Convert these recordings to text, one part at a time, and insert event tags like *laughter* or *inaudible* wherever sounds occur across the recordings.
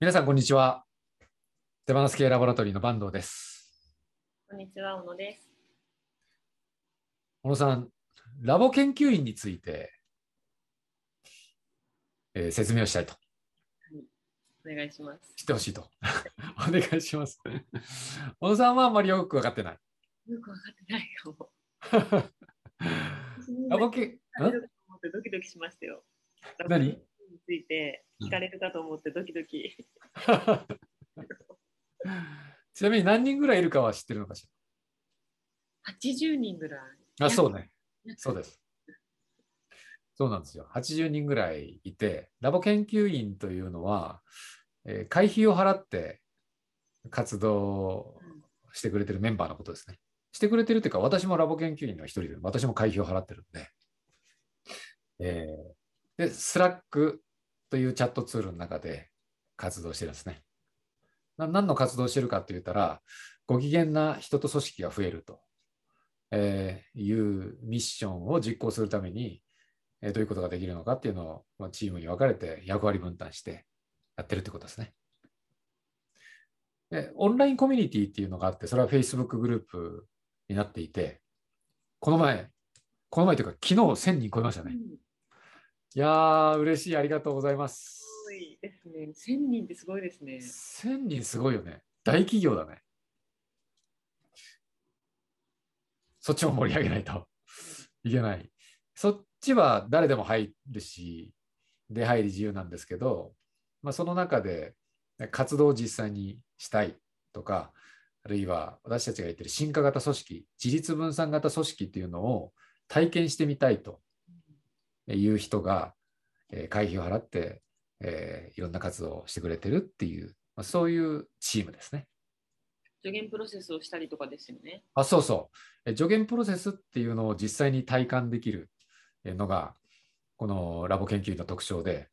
皆さん、こんにちは。手放す系ラボラトリーの坂東です。こんにちは、小野です。小野さん、ラボ研究員について、えー説明をしたいと。お願いします。知ってほしいと。*laughs* お願いします。小野さんはあんまりよく分かってない。よくわかってないかも。*laughs* ラボ研、ドキドキしましたよ。何？聞かれるかと思ってドキドキ。*laughs* ちなみに何人ぐらいいるかは知ってるのかし80人ぐらい。ら。あ、そうね。約そうです。そうなんですよ。80人ぐらいいて、ラボ研究員というのは、えー会費を払って活動うんしてくれてるメンバーのことですね。してくれてるっていうか、私もラボ研究員の一人で、私も会費を払ってるんで。えーで、スラックというチャットツールの中で活動してるんですね。何の活動をしてるかって言ったら、ご機嫌な人と組織が増えると、えーいうミッションを実行するために、えーどういうことができるのかっていうのを、まあ、チームに分かれて役割分担してやってるってことですね。でオンラインコミュニティっていうのがあって、それは Facebook グループになっていて、この前、この前というか、昨日1000人超えましたね。うんいやー、嬉しい、ありがとうございますす。ごいですね。1000人ってすごいですね。1000人すごいよね。大企業だね。そっちも盛り上げないといけない。そっちは誰でも入るし、出入り自由なんですけど、まあ、その中で活動を実際にしたいとか、あるいは私たちが言ってる進化型組織、自立分散型組織っていうのを体験してみたいという人が、えー会費を払って、えーいろんな活動をしてくれてるっていう、まあ、そういうチームですね。助言プロセスをしたりとかですよね。あ、そうそう。え助言プロセスっていうのを実際に体感できるえのが、このラボ研究員の特徴で、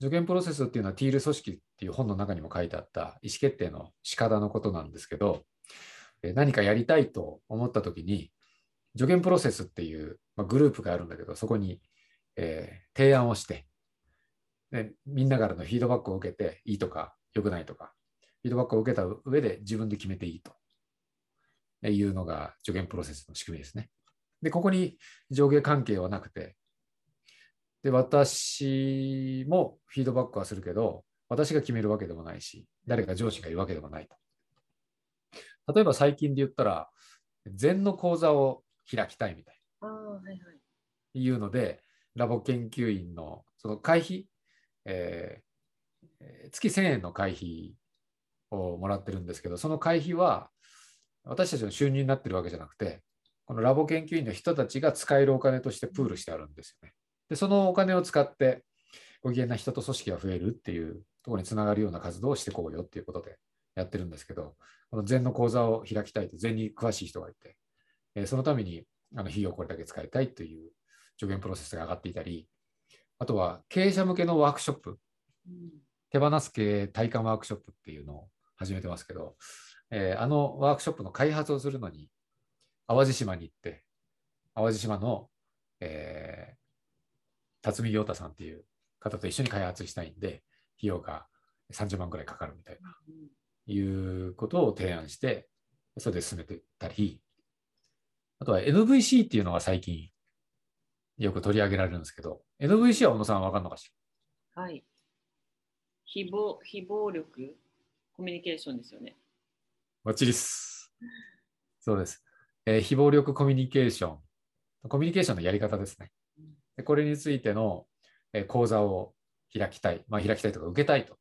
助言プロセスっていうのはティール組織っていう本の中にも書いてあった意思決定の仕方のことなんですけど、え何かやりたいと思った時に、助言プロセスっていう、まあ、グループがあるんだけど、そこに、えー提案をしてで、みんなからのフィードバックを受けて、いいとか良くないとか、フィードバックを受けた上で自分で決めていいというのが助言プロセスの仕組みですね。で、ここに上下関係はなくて、で、私もフィードバックはするけど、私が決めるわけでもないし、誰か上司がいるわけでもないと。例えば最近で言ったら、禅の講座を開きたいみたいああ、はいはい。ないうので、ラボ研究員のその会費、えー月1000円の会費をもらってるんですけど、その会費は私たちの収入になってるわけじゃなくて、このラボ研究員の人たちが使えるお金としてプールしてあるんですよね。で、そのお金を使って、ご機嫌な人と組織が増えるっていうところにつながるような活動をしていこうよっていうことでやってるんですけど、この禅の講座を開きたいと、禅に詳しい人がいて、えーそのためにあの費用をこれだけ使いたいという助言プロセスが上がっていたり、あとは経営者向けのワークショップ、手放す経営体感ワークショップっていうのを始めてますけど、えーあのワークショップの開発をするのに、淡路島に行って、淡路島の、えー辰巳陽太さんっていう方と一緒に開発したいんで、費用が30万くらいかかるみたいな、いうことを提案して、それで進めてたり、あとは NVC っていうのが最近よく取り上げられるんですけど、NVC は小野さんわかんのかしはい。非暴非暴力コミュニケーションですよね。バッチリっす。そうです。えー非暴力コミュニケーション。コミュニケーションのやり方ですね。でこれについての、えー講座を開きたい。まあ、開きたいとか受けたいと。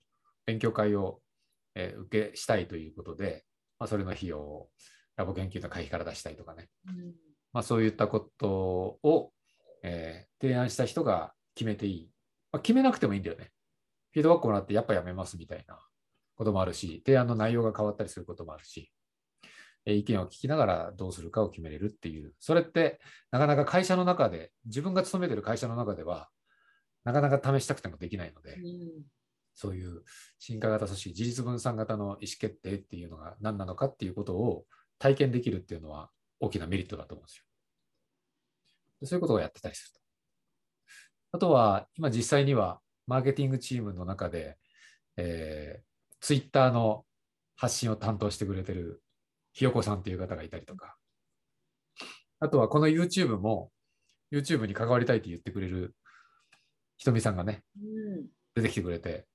勉強会を、えー受けしたいということで、まあ、それの費用をラボ研究の会費から出したいとかね。うんまあ、そういったことを、えー提案した人が決めていい。まあ、決めなくてもいいんだよね。フィードバックもらってやっぱやめますみたいなこともあるし、提案の内容が変わったりすることもあるし、えー意見を聞きながらどうするかを決めれるっていう、それってなかなか会社の中で、自分が勤めてる会社の中では、なかなか試したくてもできないので、うんそういう進化型組織、自立分散型の意思決定っていうのが何なのかっていうことを体験できるっていうのは大きなメリットだと思うんですよ。そういうことをやってたりすると。あとは、今実際にはマーケティングチームの中で、えー、ツイッターの発信を担当してくれてるひよこさんっていう方がいたりとか、あとはこの YouTube も YouTube に関わりたいって言ってくれるひとみさんがね、出てきてくれて、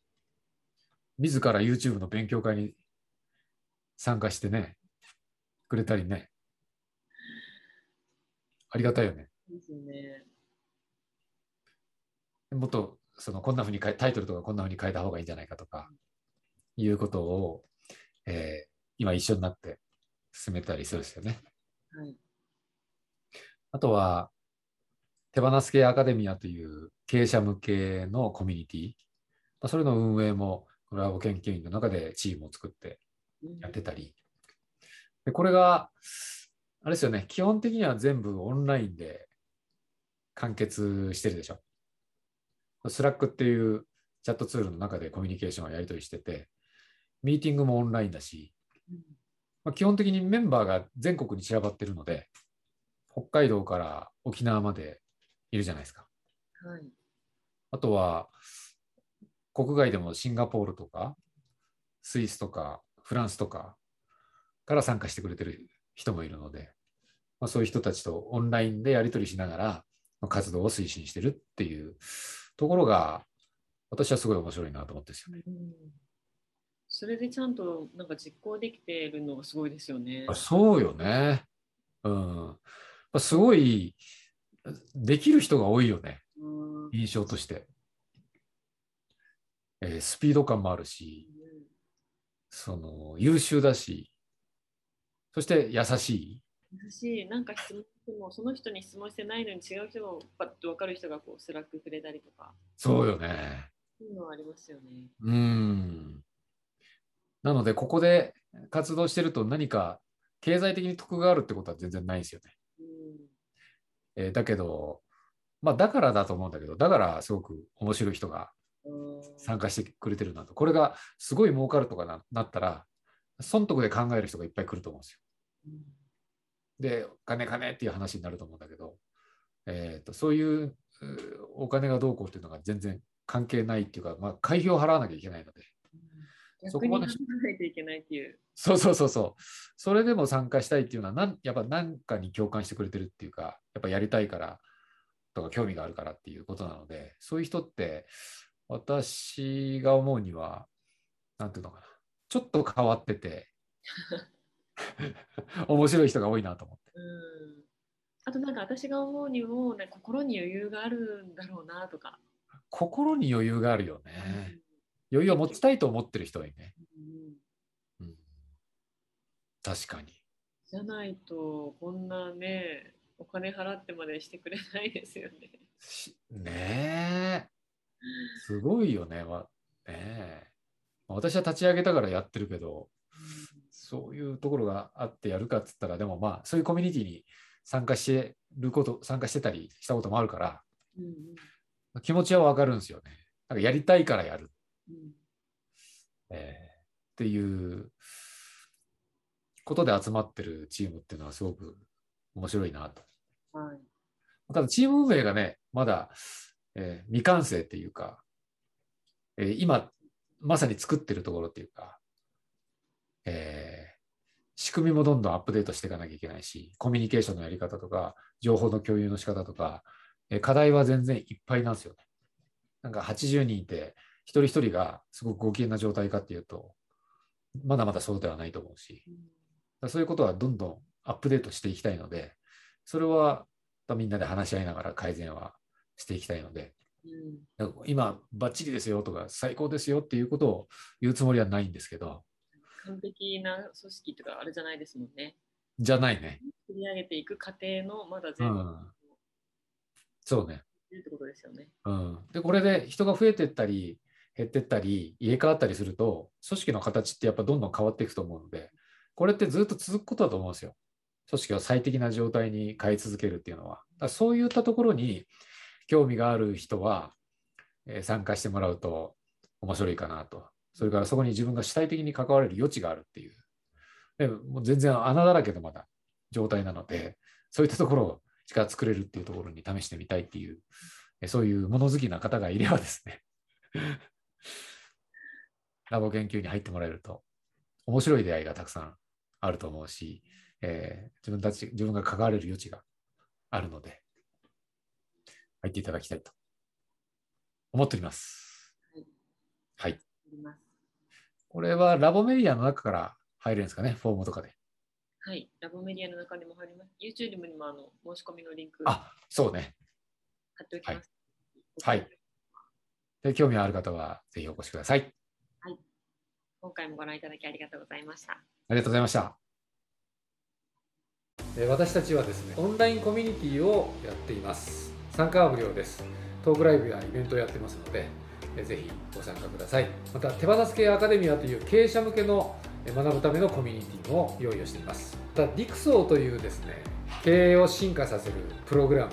自ら YouTube の勉強会に参加してね、くれたりね。ありがたいよね。ですよね。もっと、その、こんな風に変え、タイトルとかこんな風に変えた方がいいんじゃないかとか、いうことを、えー今一緒になって進めたりするんですよね。はい。あとは、手放す系アカデミアという経営者向けのコミュニティ、まあ、それの運営もラボ研究員の中でチームを作ってうんやってたり、でこれが、あれですよね、基本的には全部オンラインで完結してるでしょ。スラックっていうチャットツールの中でコミュニケーションをやり取りしてて、ミーティングもオンラインだし、うんまあ、基本的にメンバーが全国に散らばってるので、北海道から沖縄までいるじゃないですか。はい。あとは、国外でもシンガポールとか、スイスとか、フランスとかから参加してくれてる人もいるので、まあ、そういう人たちとオンラインでやり取りしながら、まあ活動を推進してるっていうところが、私はすごい面白いなと思ってですよね。うんそれでちゃんとなんか実行できているのがすごいですよね。あそうよね。うん。まあすごい、できる人が多いよね。うん印象として。えースピード感もあるし、その優秀だし、そして優しい。優しい、なんか質問しても、その人に質問してないのに違う人をパッと分かる人がこうスラックくれたりとか、そうよね。いうのはありますよね。うん。なので、ここで活動してると何か経済的に得があるってことは全然ないんですよね。うんえーだけど、まあ、だからだと思うんだけど、だからすごく面白い人がうん参加してくれてるなと。これがすごい儲かるとかななったら、損得で考える人がいっぱい来ると思うんですよ。うんで、金金っていう話になると思うんだけど、えーとそういううお金がどうこうっていうのが全然関係ないっていうか、まあ、会費を払わなきゃいけないので、そこまでないといけないっていう。そうそうそうそう、それでも参加したいっていうのはなん、やっぱ何かに共感してくれてるっていうか、やっぱやりたいからとか興味があるからっていうことなので、そういう人って、私が思うには、なんていうのかな、ちょっと変わってて、*laughs* *laughs* 面白い人が多いなと思って。うんあとなんか私が思うにも、ね、心に余裕があるんだろうなとか。心に余裕があるよね。余裕を持ちたいと思ってる人はいいね。うんうん、確かに。じゃないと、こんなね、お金払ってまでしてくれないですよね。しねえ。すごいよね。わねえ私は立ち上げたからやってるけど、そういうところがあってやるかっつったら、でもまあ、そういうコミュニティに参加してること、参加してたりしたこともあるから、うんうん気持ちはわかるんですよね。なんかやりたいからやる、うんえーっていうことで集まってるチームっていうのはすごく面白いなと。はいただ、チーム運営がね、まだ、えー未完成っていうか、えー今、まさに作ってるところっていうか、えー仕組みもどんどんアップデートしていかなきゃいけないし、コミュニケーションのやり方とか、情報の共有の仕方とか、えー課題は全然いっぱいなんですよね。なんか80人いて、一人一人がすごくご機嫌な状態かっていうと、まだまだそうではないと思うし、そういうことはどんどんアップデートしていきたいので、それはみんなで話し合いながら改善はしていきたいので、うん今、バッチリですよとか、最高ですよっていうことを言うつもりはないんですけど、完璧な組織とかあれじゃないですもんね。じゃないね。作り上げていく過程のまだう全部ん。そうね。ってことですよね。うん。で、これで人が増えてったり、減ってったり、入れ替わったりすると、組織の形ってやっぱどんどん変わっていくと思うので、これってずっと続くことだと思うんですよ。組織を最適な状態に変え続けるっていうのは。だそういったところに興味がある人は、えー参加してもらうと面白いかなと。それからそこに自分が主体的に関われる余地があるっていう。でもう全然穴だらけのまだ状態なので、そういったところをが作れるっていうところに試してみたいっていう、えそういう物好きな方がいればですね、*laughs* ラボ研究に入ってもらえると、面白い出会いがたくさんあると思うし、えー自分たち、自分が関われる余地があるので、入っていただきたいと思っております。はい。これはラボメディアの中から入れるんですかね、フォームとかで。はい。ラボメディアの中にも入ります。YouTube にもあの申し込みのリンク貼あ、そうね。っておきます。はい。で興味ある方はぜひお越しください。今回もご覧いただきありがとうございました。ありがとうございました。えー私たちはですね、オンラインコミュニティをやっています。参加は無料です。トークライブやイベントをやってますので、えーぜひご参加ください。また、手放す系アカデミアという経営者向けの学ぶためのコミュニティも用意をしています。また、ディクソーというですね、経営を進化させるプログラム、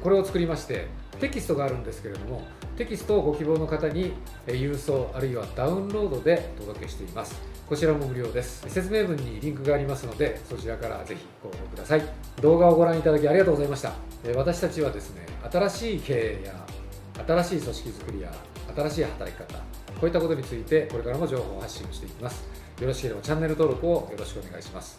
これを作りまして、テキストがあるんですけれども、テキストをご希望の方に郵送あるいはダウンロードでお届けしています。こちらも無料です。説明文にリンクがありますので、そちらからぜひご応募ください。動画をご覧いただきありがとうございました。私たちはですね、新しい経営や新しい組織づくりや新しい働き方、こういったことについてこれからも情報を発信していきます。よろしければチャンネル登録をよろしくお願いします。